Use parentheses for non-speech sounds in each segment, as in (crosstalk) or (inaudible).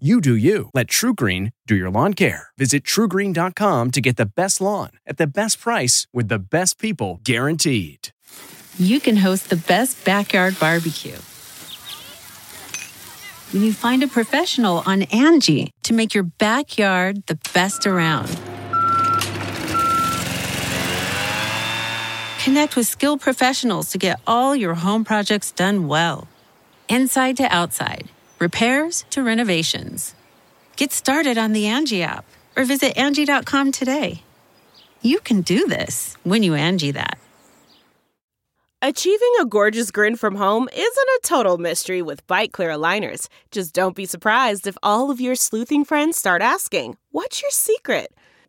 You do you. Let TrueGreen do your lawn care. Visit truegreen.com to get the best lawn at the best price with the best people guaranteed. You can host the best backyard barbecue. When you find a professional on Angie to make your backyard the best around. Connect with skilled professionals to get all your home projects done well. Inside to outside repairs to renovations. Get started on the Angie app or visit Angie.com today. You can do this when you Angie that. Achieving a gorgeous grin from home isn't a total mystery with Byte Clear aligners. Just don't be surprised if all of your sleuthing friends start asking, What's your secret?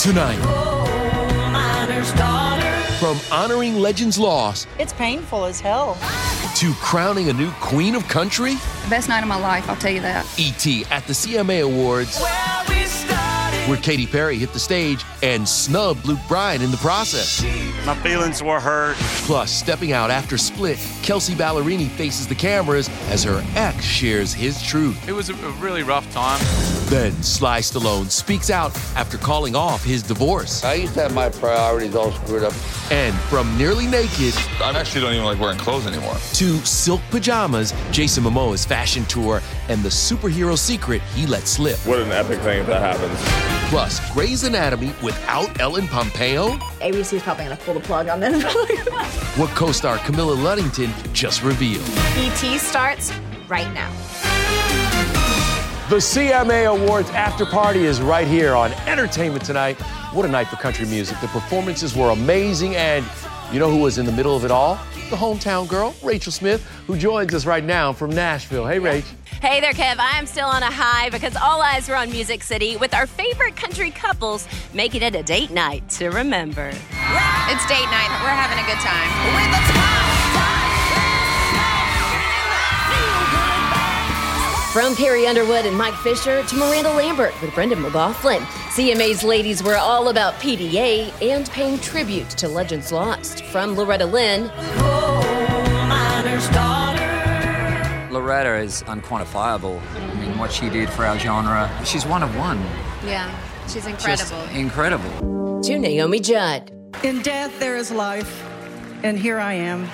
Tonight, from honoring legends lost It's painful as hell. to crowning a new queen of country, Best night of my life, I'll tell you that. E.T. at the CMA Awards, where Katy Perry hit the stage and snubbed Luke Bryan in the process. My feelings were hurt. Plus, stepping out after Split, Kelsea Ballerini faces the cameras as her ex shares his truth. It was a a really rough time. Then Sly Stallone speaks out after calling off his divorce. I used to have my priorities all screwed up. And from nearly naked I actually don't even like wearing clothes anymore. to silk pajamas, Jason Momoa's fashion tour, and the superhero secret he let slip. What an epic thing if that happens. Plus, Grey's Anatomy without Ellen Pompeo? ABC is probably going to pull the plug on this. (laughs) What co star Camilla Luddington just revealed. ET starts right now. The CMA Awards after party is right here on Entertainment Tonight. What a night for country music. The performances were amazing, and you know who was in the middle of it all? The hometown girl, Rachel Smith, who joins us right now from Nashville. Hey, Rach. Hey there, Kev. I am still on a high because all eyes were on Music City with our favorite country couples making it a date night to remember. It's date night. We're having a good time. From Carrie Underwood and Mike Fisher to Miranda Lambert with Brendan McLoughlin, CMA's ladies were all about PDA and paying tribute to legends lost. From Loretta Lynn Loretta is unquantifiable. I mean, what she did for our genre, she's one of one. Yeah, she's Just incredible. to Naomi Judd. In death, there is life. And here I am.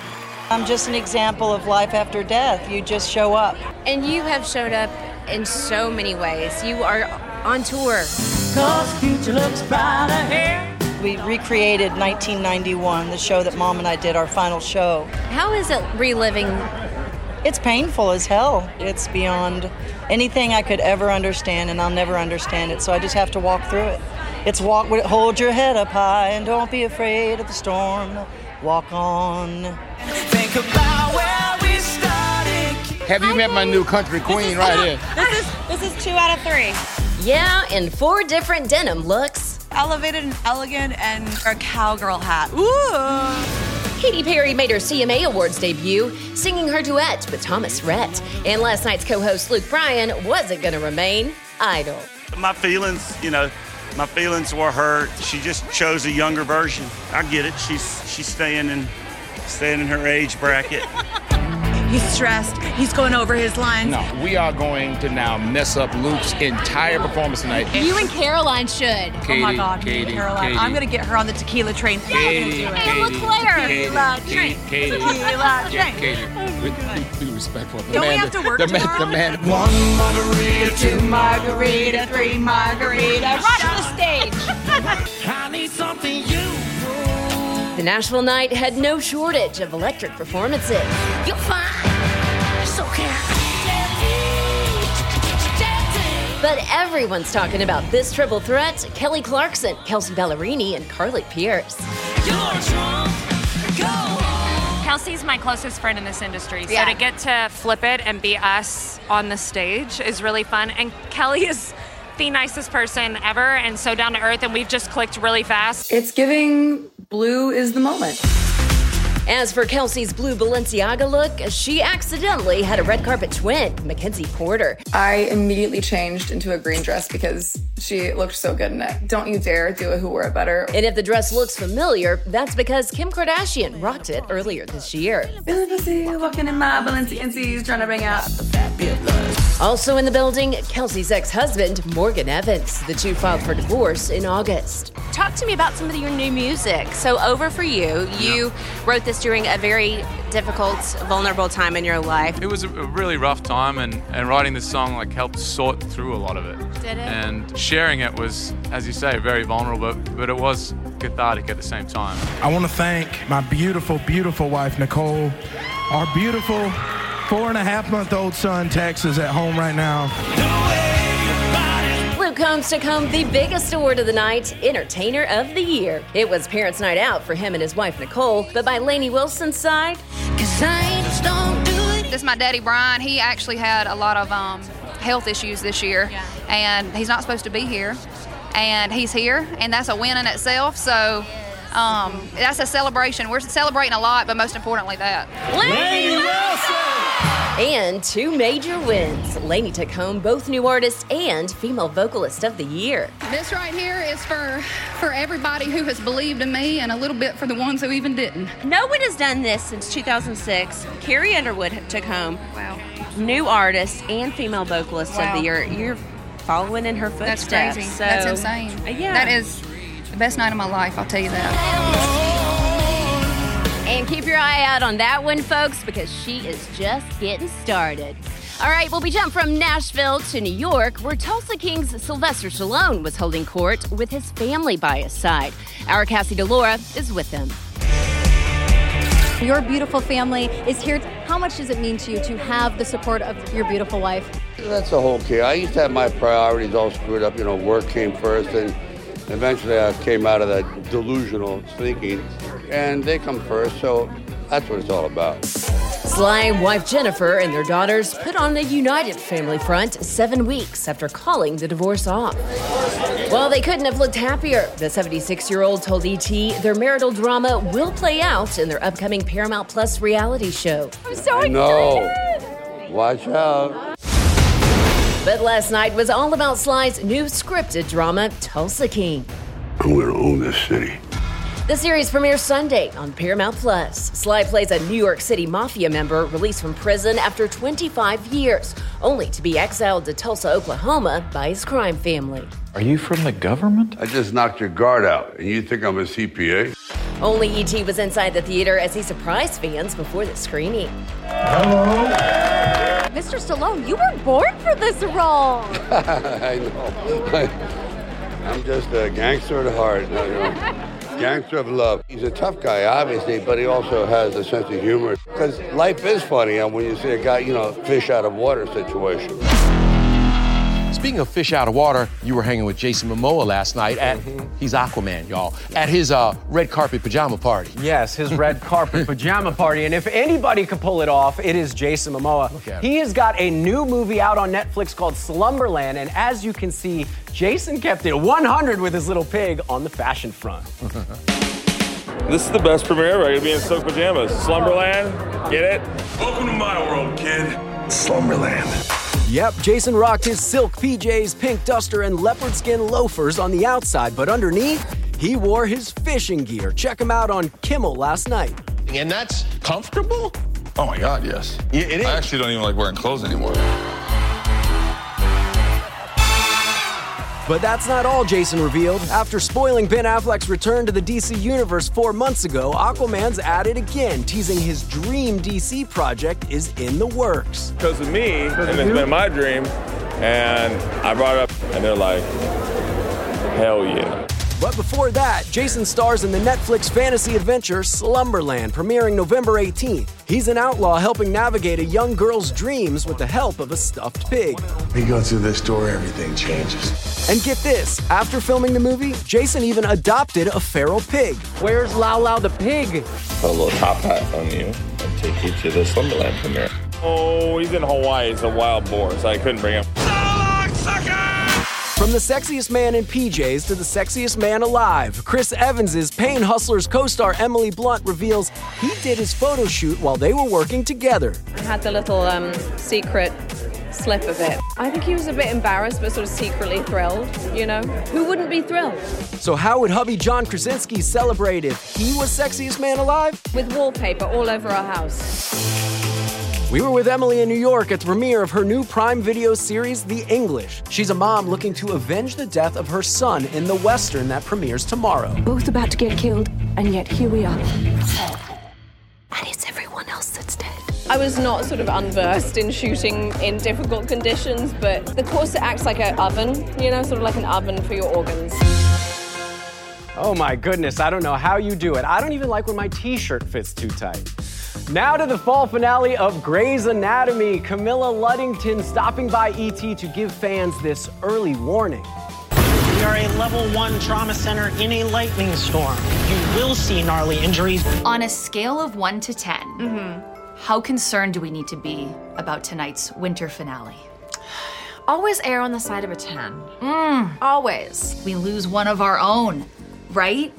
I'm just an example of life after death. You just show up. And you have showed up in so many ways. You are on tour. Cause the future looks better here. We recreated 1991, the show that mom and I did, our final show. How is it reliving? It's painful as hell. It's beyond anything I could ever understand, and I'll never understand it. So I just have to walk through it. It's walk, with- hold your head up high, and don't be afraid of the storm. Walk on. Have you met my new country queen right here? This is this is two out of three. Yeah, in four different denim looks. Elevated and elegant and a cowgirl hat. Ooh. Katy Perry made her CMA Awards debut, singing her duet with Thomas Rhett. And last night's co host Luke Bryan wasn't going to remain idle. My feelings, you know, my feelings were hurt. She just chose a younger version. I get it. She's she's staying in staying in her age bracket. (laughs) He's stressed. He's going over his lines. No, we are going to now mess up Luke's entire performance tonight. You and Caroline should. Katy, oh my God, Katy, Caroline. Katy. I'm gonna get her on the tequila train. Katy, I'm gonna do it. Katy, LeClaire. Katy, Tequila train. Katy, Tequila train. Katy, oh, be, be respectful. The Don't we have to work the man, the man. One margarita, two margarita, three margarita. Right on the stage. (laughs) I need something you The Nashville night had no shortage of electric performances. You're fine. It's okay. But everyone's talking about this triple threat Kelly Clarkson, Kelsea Ballerini, and Carly Pearce. Kelsea's my closest friend in this industry, so Yeah. to get to flip it and be us on the stage is really fun. And Kelly is the nicest person ever and so down to earth, and we've just clicked really fast. It's giving blue is the moment. As for Kelsea's blue Balenciaga look, she accidentally had a red carpet twin, Mackenzie Porter. I immediately changed into a green dress because she looked so good in it. Don't you dare do a Who Wore It Better. And if the dress looks familiar, that's because Kim Kardashian rocked it earlier this year. Walking in my Balenciennes trying to bring out. Also in the building, Kelsea's ex husband, Morgan Evans. The two filed for divorce in August. Talk to me about some of your new music. So, Over for You, you wrote this during a very difficult, vulnerable time in your life. It was a a really rough time, and, and writing this song like helped sort through a lot of it. Did it? And sharing it was, as you say, very vulnerable, but, but it was cathartic at the same time. I want to thank my beautiful, beautiful wife, Nicole, our beautiful four and a half month old son, Texas, at home right now. Luke Combs took home the biggest award of the night, Entertainer of the Year. It was Parents' Night Out for him and his wife Nicole, but by Lainey Wilson's side, cuz they don't do This is my daddy Brian. He actually had a lot of um, health issues this year, and he's not supposed to be here. And he's here, and that's a win in itself. So um, that's a celebration. We're celebrating a lot, but most importantly, that. Lainey and two major wins. Lainey took home both New Artist and Female Vocalist of the Year. This right here is for for everybody who has believed in me and a little bit for the ones who even didn't. No one has done this since 2006. Carrie Underwood took home wow. new artist and female vocalist Wow. of the year. You're following in her footsteps. That's footsteps. crazy. So, That's insane. Yeah. That is the best night of my life, I'll tell you that. And keep your eye out on that one, folks, because she is just getting started. All right, well, we jump from Nashville to New York, where Tulsa King's Sylvester Stallone was holding court with his family by his side. Our Cassie DiLaura is with him. Your beautiful family is here. How much does it mean to you to have the support of your beautiful wife? That's the whole key. I used to have my priorities all screwed up. You know, work came first, and eventually I came out of that delusional thinking, and they come first. So that's what it's all about. Sly wife Jennifer and their daughters put on a united family front seven weeks after calling the divorce off. Well, they couldn't have looked happier. The 76 year old told ET their marital drama will play out in their upcoming Paramount Plus reality show. I'm so I know. Watch out. But last night was all about Sly's new scripted drama, Tulsa King. I'm going to own this city. The series premieres Sunday on Paramount Plus. Sly plays a New York City mafia member released from prison after 25 years, only to be exiled to Tulsa, Oklahoma by his crime family. Are you from the government? I just knocked your guard out, and you think I'm a CPA? Only E.T. was inside the theater as he surprised fans before the screening. Mr. Stallone, you were born for this role. (laughs) I know. I, I'm just a gangster at heart. You know. Gangster of love. He's a tough guy, obviously, but he also has a sense of humor. Because life is funny and when you see a guy, you know, fish out of water situation. Speaking of fish out of water, you were hanging with Jason Momoa last night at he's Aquaman, y'all, at his uh, red carpet pajama party. Yes, his red (laughs) carpet pajama party. And if anybody could pull it off, it is Jason Momoa. Look at him. He has got a new movie out on Netflix called Slumberland. And as you can see, Jason kept it 100 with his little pig on the fashion front. (laughs) This is the best premiere ever. I gotta be in silk pajamas. Slumberland, get it? Welcome to my world, kid. Slumberland. Yep, Jason rocked his silk PJs, pink duster, and leopard skin loafers on the outside, but underneath, he wore his fishing gear. Check him out on Kimmel last night. And that's comfortable? Oh my God, yes. Yeah, it is. I actually don't even like wearing clothes anymore. But that's not all Jason revealed. After spoiling Ben Affleck's return to the DC Universe four months ago, Aquaman's at it again, teasing his dream DC project is in the works. Because of me, and it's been my dream, and I brought it up, and they're like, hell yeah. But before that, Jason stars in the Netflix fantasy adventure Slumberland, premiering November 18th. He's an outlaw helping navigate a young girl's dreams with the help of a stuffed pig. We go through this door, everything changes. And get this after filming the movie, Jason even adopted a feral pig. Where's Lau Lau the pig? Put a little top hat on you and take you to the Slumberland premiere. Oh, he's in Hawaii. It's a wild boar, so I couldn't bring him. From the sexiest man in PJs to the sexiest man alive, Chris Evans's Pain Hustlers co-star Emily Blunt reveals he did his photo shoot while they were working together. I had the little um, secret slip of it. I think he was a bit embarrassed, but sort of secretly thrilled, you know? Who wouldn't be thrilled? So how would hubby John Krasinski celebrate if he was sexiest man alive? With wallpaper all over our house. We were with Emily in New York at the premiere of her new Prime Video series, The English. She's a mom looking to avenge the death of her son in the Western that premieres tomorrow. Both about to get killed, and yet here we are. And it's everyone else that's dead. I was not sort of unversed in shooting in difficult conditions, but the corset acts like an oven, you know, sort of like an oven for your organs. Oh my goodness, I don't know how you do it. I don't even like when my t shirt fits too tight. Now to the fall finale of Grey's Anatomy. Camilla Luddington stopping by ET to give fans this early warning. We are a level one trauma center in a lightning storm. You will see gnarly injuries. On a scale of one to 10, how concerned do we need to be about tonight's winter finale? Always err on the side of a 10. Mm. Always. We lose one of our own, right?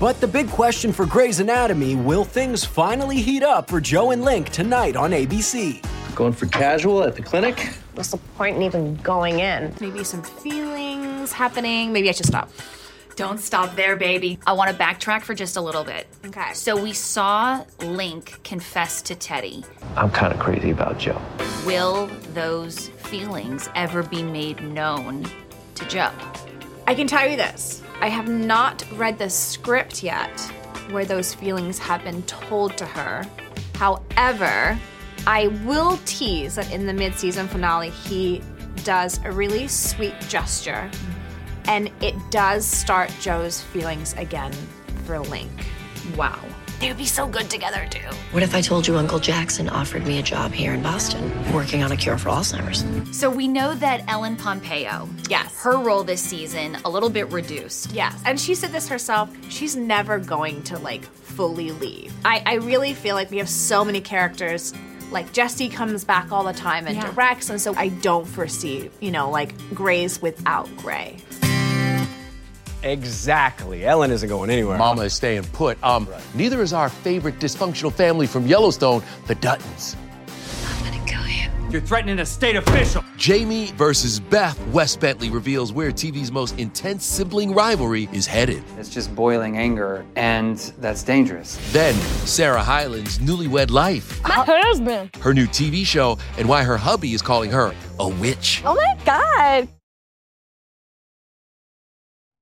But the big question for Grey's Anatomy will things finally heat up for Jo and Link tonight on ABC? Going for casual at the clinic? What's the point in even going in? Maybe some feelings happening. Maybe I should stop. Don't stop there, baby. I want to backtrack for just a little bit. Okay. So we saw Link confess to Teddy. I'm kind of crazy about Jo. Will those feelings ever be made known to Jo? I can tell you this I have not read the script yet where those feelings have been told to her. However, I will tease that in the mid season finale, he does a really sweet gesture and it does start Jo's feelings again for Link. Wow. They would be so good together, too. What if I told you Uncle Jackson offered me a job here in Boston, working on a cure for Alzheimer's? So we know that Ellen Pompeo, Yes. her role this season, a little bit reduced. Yes. And she said this herself. She's never going to like fully leave. I, I really feel like we have so many characters. Like Jesse comes back all the time and Yeah. directs, and so I don't foresee, you know, like Grey's without Grey. Exactly. Ellen isn't going anywhere. Mama is staying put. Um, neither is our favorite dysfunctional family from Yellowstone, the Duttons. I'm gonna kill you. You're threatening a state official. Jamie versus Beth. Wes Bentley reveals where TV's most intense sibling rivalry is headed. It's just boiling anger, and that's dangerous. Then, Sarah Hyland's newlywed life, My husband. her new TV show, and why her hubby is calling her a witch. Oh my God.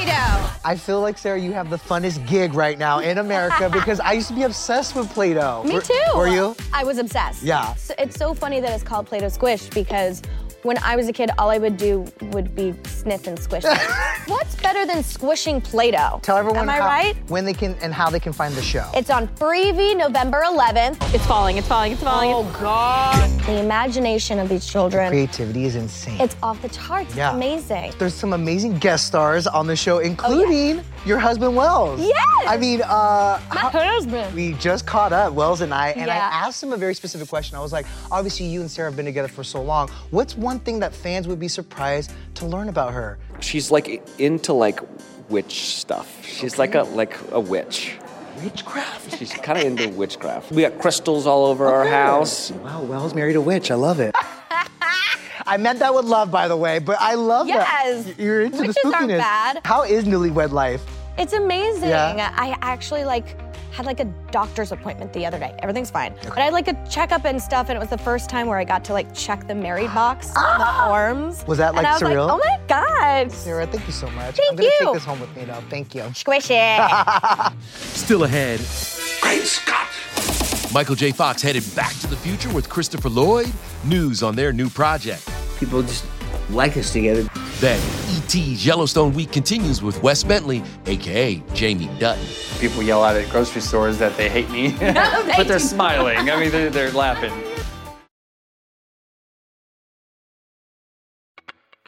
Play Doh. I feel like, Sarah, you have the funnest gig right now in America (laughs) because I used to be obsessed with Play Doh. Me too. Were you? I was obsessed. Yeah. So it's so funny that it's called Play-Doh Squish because when I was a kid, all I would do would be sniff and squish. (laughs) what's better than squishing Play-Doh? Tell everyone Am I how- right? when they can and how they can find the show. It's on Freevee November 11th. It's falling, it's falling, it's falling. Oh, God. The imagination of these children. Creativity is insane. It's off the charts. Yeah. It's amazing. There's some amazing guest stars on the show, including oh, your husband Wells. Yes! I mean, uh, My husband. we just caught up, Wells and I, and I asked him a very specific question. I was like, obviously, you and Sarah have been together for so long. What's one thing that fans would be surprised to learn about her? She's like into like witch stuff. She's like a like a witch. Witchcraft? She's kind of into witchcraft. We got crystals all over our house. Wow, Wells married a witch. I love it. I meant that with love, by the way, but I love Yes. that. You're into Witches the spookiness. aren't bad. How is newlywed life? It's amazing. Yeah. I actually like had like a doctor's appointment the other day. Everything's fine. But I had like a checkup and stuff, and it was the first time where I got to like check the married (gasps) box on the ah! forms. Was that, like, and I was surreal? Like, oh my god. Sarah, thank you so much. Thank I'm gonna you. take this home with me now. Thank you. Squish it. (laughs) Still ahead. Great Scott! Michael J. Fox headed back to the future with Christopher Lloyd. News on their new project. People just like us together. Then E.T.'s Yellowstone Week continues with Wes Bentley, aka Jamie Dutton. People yell out at grocery stores that they hate me, (laughs) (laughs) but they're smiling. I mean, they're, they're laughing.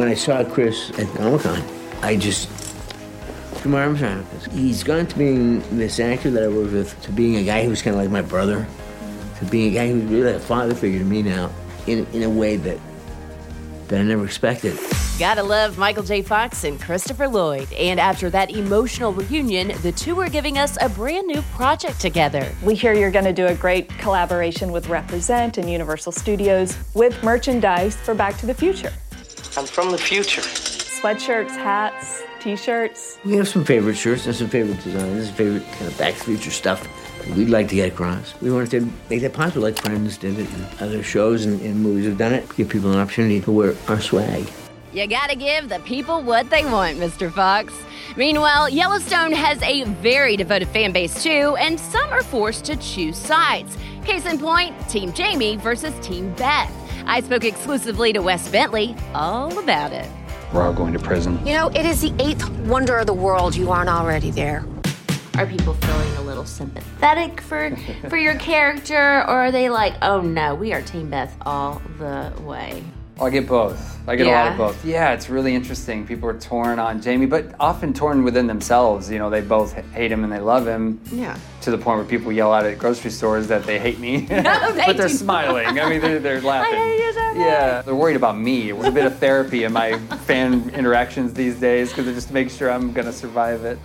When I saw Chris at Comic Con, I just threw my arms around him. He's gone to being this actor that I worked with, to being a guy who's kind of like my brother, to being a guy who's really a father figure to me now, in, in a way that that I never expected. Gotta love Michael J. Fox and Christopher Lloyd. And after that emotional reunion, the two are giving us a brand new project together. We hear you're going to do a great collaboration with Represent and Universal Studios with merchandise for Back to the Future. I'm from the future. Sweatshirts, hats, t shirts. We have some favorite shirts and some favorite designs, some favorite kind of Back to the Future stuff that we'd like to get across. We wanted to make that possible, like Friends did it, and other shows and, and movies have done it. Give people an opportunity to wear our swag. You gotta give the people what they want, Mr. Fox. Meanwhile, Yellowstone has a very devoted fan base too, and some are forced to choose sides. Case in point, Team Jamie versus Team Beth. I spoke exclusively to Wes Bentley all about it. We're all going to prison. You know, it is the eighth wonder of the world. You aren't already there. Are people feeling a little sympathetic for (laughs) for your character, or are they like, oh no, we are Team Beth all the way? Oh, I get both. I get a lot of both. Yeah, it's really interesting. People are torn on Jamie, but often torn within themselves. You know, they both hate him and they love him. Yeah. To the point where people yell out at grocery stores that they hate me, (laughs) (laughs) they but they're smiling. I mean, they're, they're (laughs) laughing. Yeah, they're worried about me. It was a bit of therapy in my fan interactions these days because it just to make sure I'm gonna survive it.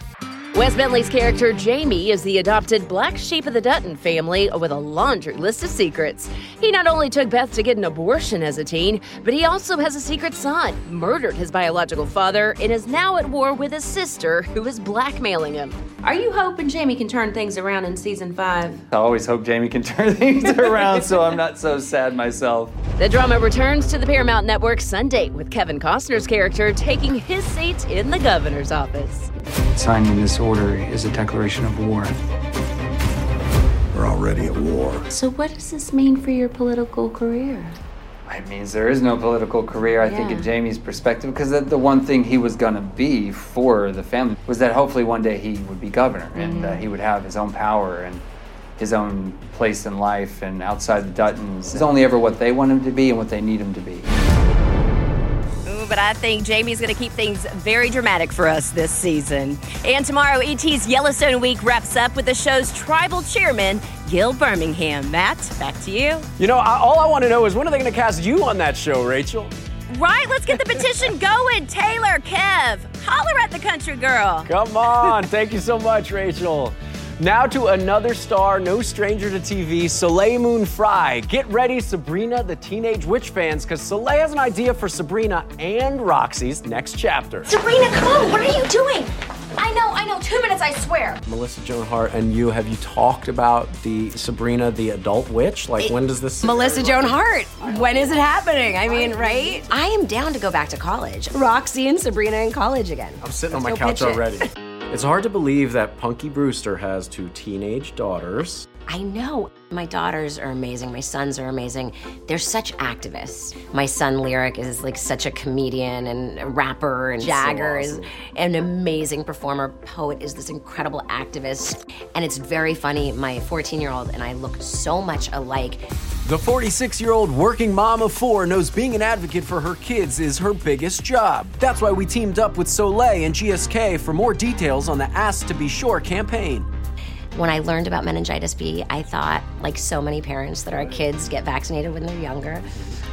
Wes Bentley's character Jamie is the adopted black sheep of the Dutton family with a laundry list of secrets. He not only took Beth to get an abortion as a teen, but he also has a secret son, murdered his biological father, and is now at war with his sister, who is blackmailing him. Are you hoping Jamie can turn things around in season five? I always hope Jamie can (laughs) turn things around so I'm not so sad myself. The drama returns to the Paramount Network Sunday with Kevin Costner's character taking his seat in the governor's office. Signing this order is a declaration of war. We're already at war. So, what does this mean for your political career? It means there is no political career, I think, in Jamie's perspective, because the, the one thing he was going to be for the family was that hopefully one day he would be governor and uh, Mhm. he would have his own power. And his own place in life and outside the Duttons. He's only ever what they want him to be and what they need him to be. But I think Jamie's going to keep things very dramatic for us this season. And tomorrow, ET's Yellowstone Week wraps up with the show's tribal chairman, Gil Birmingham. Matt, back to you. You know, I, all I want to know is when are they going to cast you on that show, Rachel? Right, let's get the petition (laughs) going. Taylor, Kev, holler at the country girl. Come on. Thank you so much, Rachel. Now to another star, no stranger to TV, Soleil Moon Frye. Get ready, Sabrina the Teenage Witch fans, because Soleil has an idea for Sabrina and Roxy's next chapter. Sabrina, come on, what are you doing? I know, I know, two minutes, I swear. Melissa Joan Hart and you, have you talked about the Sabrina the adult witch? Like, when does this? Melissa Joan Hart. When is it happening? I mean, right? I am down to go back to college. Roxy and Sabrina in college again. I'm sitting on Let's my couch pitch it. already. (laughs) It's hard to believe that Punky Brewster has two teenage daughters. I know. My daughters are amazing. My sons are amazing. They're such activists. My son Lyric is like such a comedian and a rapper, and Jagger is an amazing performer. Poet is this incredible activist. And it's very funny. My 14 year old and I look so much alike. The 46 year old working mom of four knows being an advocate for her kids is her biggest job. That's why we teamed up with Soleil and GSK for more details on the Ask to Be Sure campaign. When I learned about meningitis B, I thought, like so many parents, that our kids get vaccinated when they're younger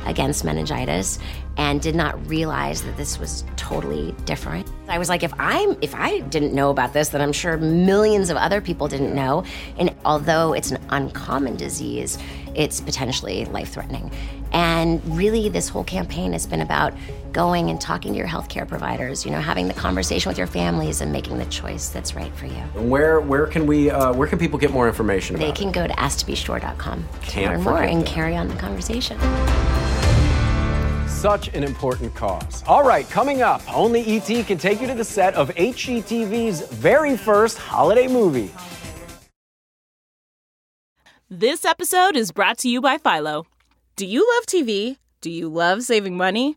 against meningitis and did not realize that this was totally different. I was like, if I'm if I didn't know about this, then I'm sure millions of other people didn't know. And although it's an uncommon disease, it's potentially life-threatening. And really this whole campaign has been about going and talking to your healthcare providers, you know, having the conversation with your families and making the choice that's right for you. And where where can we uh, where can people get more information They about can go to asktobesure.com to learn more and that. carry on the conversation. Such an important cause. All right, coming up, only ET can take you to the set of HGTV's very first holiday movie. This episode is brought to you by Philo. Do you love TV? Do you love saving money?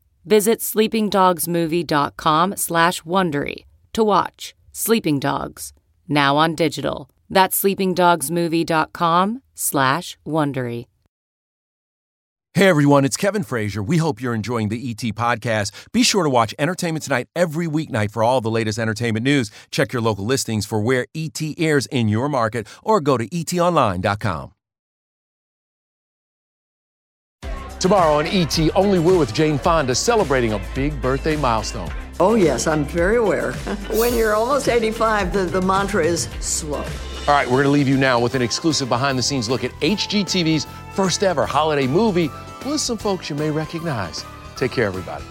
Visit sleepingdogsmovie.com slash Wondery to watch Sleeping Dogs, now on digital. That's sleepingdogsmovie.com slash Wondery. Hey everyone, it's Kevin Frazier. We hope you're enjoying the ET podcast. Be sure to watch Entertainment Tonight every weeknight for all the latest entertainment news. Check your local listings for where ET airs in your market or go to etonline.com. Tomorrow on ET, only we're with Jane Fonda celebrating a big birthday milestone. Oh, yes, I'm very aware. (laughs) when you're almost 85, the, the mantra is slow. All right, we're going to leave you now with an exclusive behind the scenes look at HGTV's first ever holiday movie with some folks you may recognize. Take care, everybody.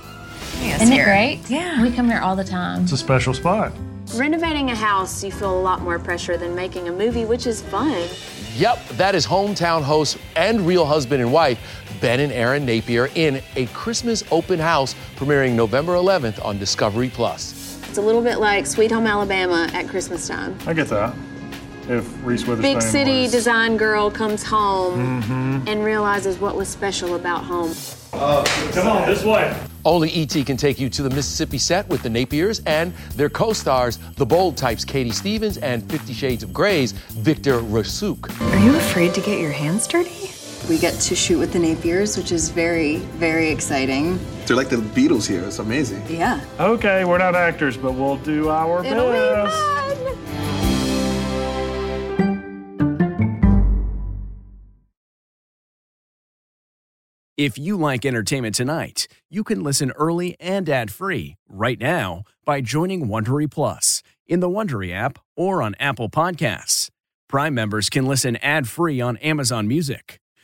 Isn't it great? Yeah. We come here all the time. It's a special spot. Renovating a house, you feel a lot more pressure than making a movie, which is fun. Yep, that is hometown host and real husband and wife, Ben and Erin Napier, in a Christmas open house premiering November 11th on Discovery Plus. It's a little bit like Sweet Home Alabama at Christmas time. I get that. If Reese Witherspoon Big city was... design girl comes home Mhm. and realizes what was special about home. Come on, this way. Only ET can take you to the Mississippi set with the Napiers and their co-stars, the bold types Katie Stevens and Fifty Shades of Grey's Victor Rasuk. Are you afraid to get your hands dirty? We get to shoot with the Napiers, which is very, very exciting. They're like the Beatles here. It's amazing. Yeah. Okay, we're not actors, but we'll do our It'll be best. fun. If you like entertainment tonight, you can listen early and ad-free right now by joining Wondery Plus in the Wondery app or on Apple Podcasts. Prime members can listen ad-free on Amazon Music.